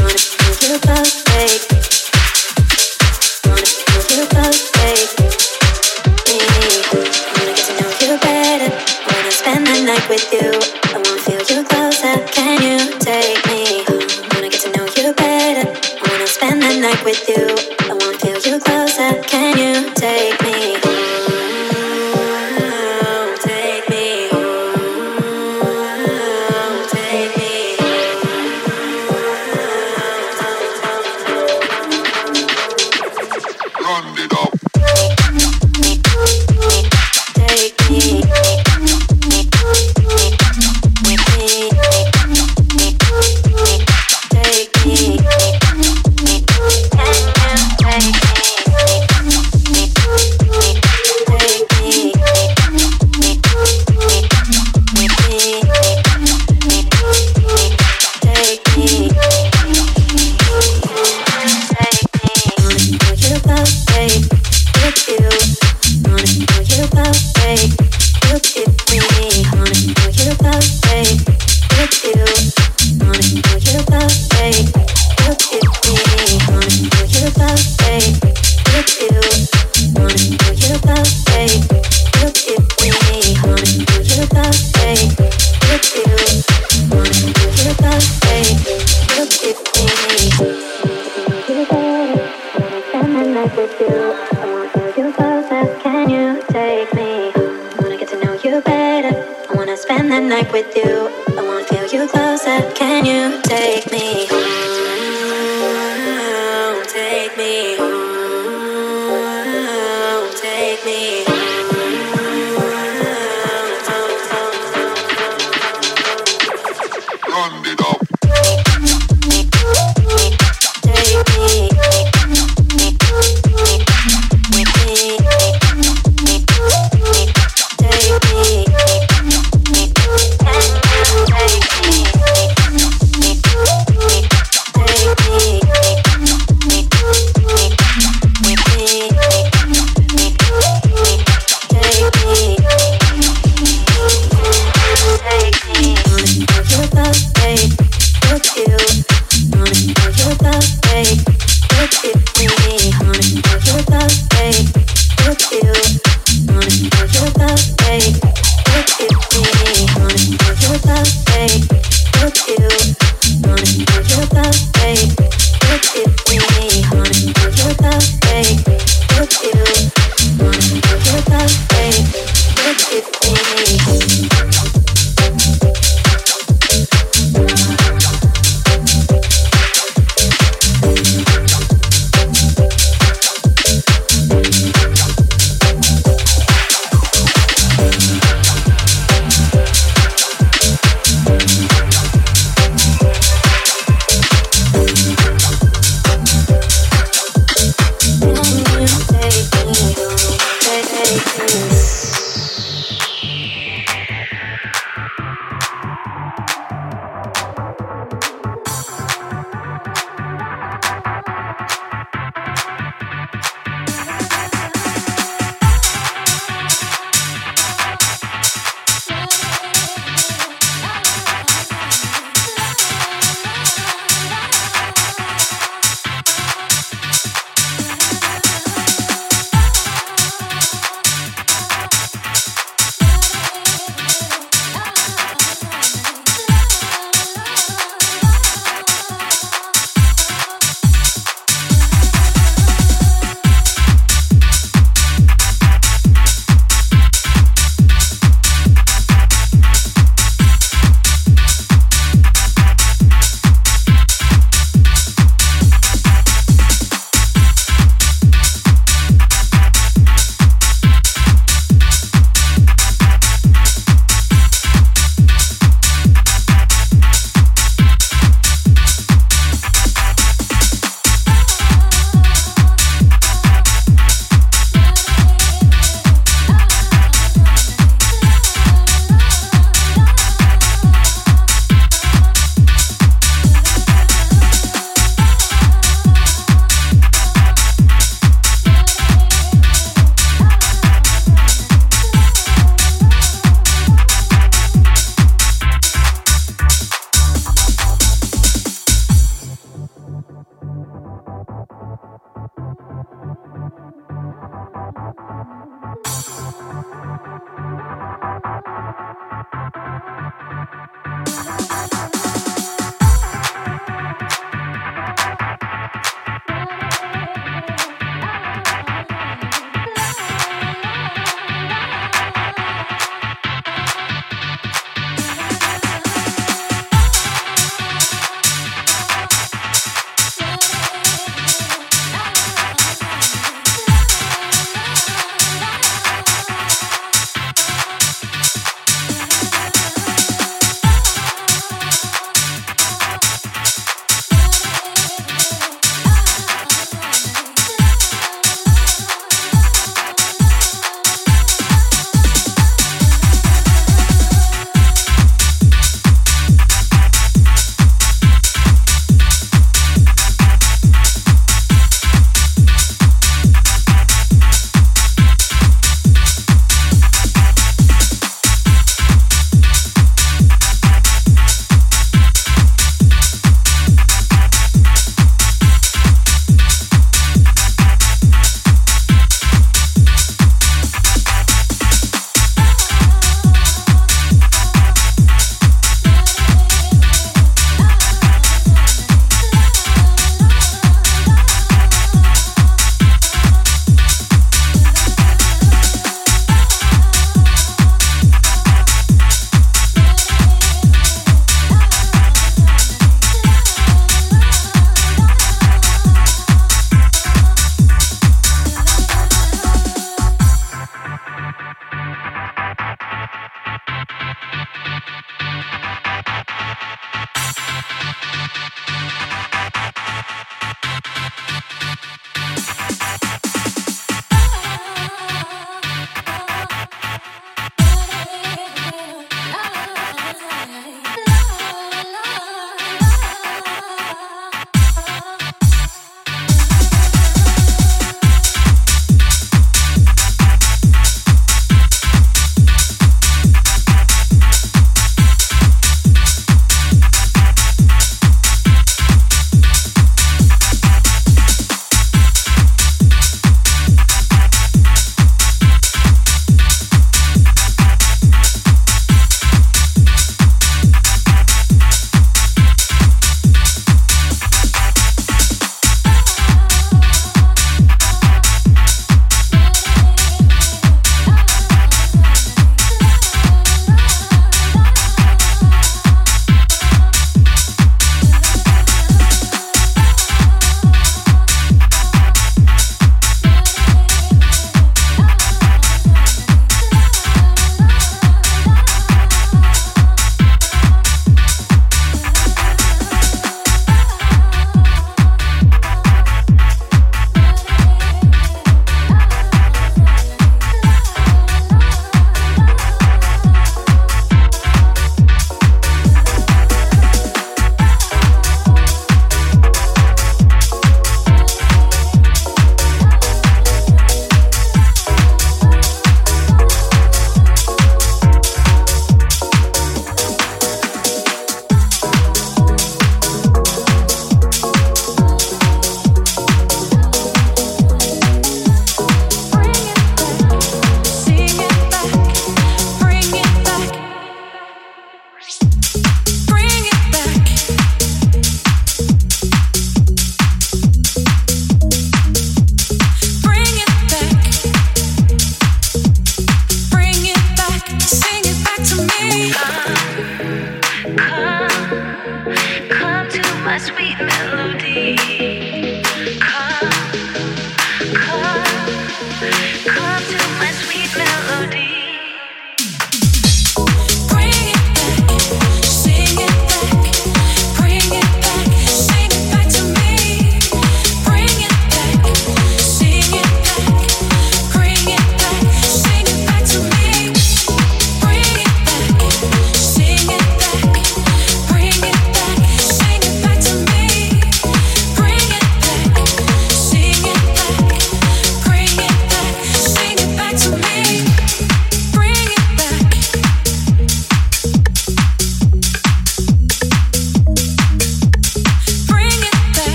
Gonna it feel about fake? Take me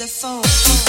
Here cometh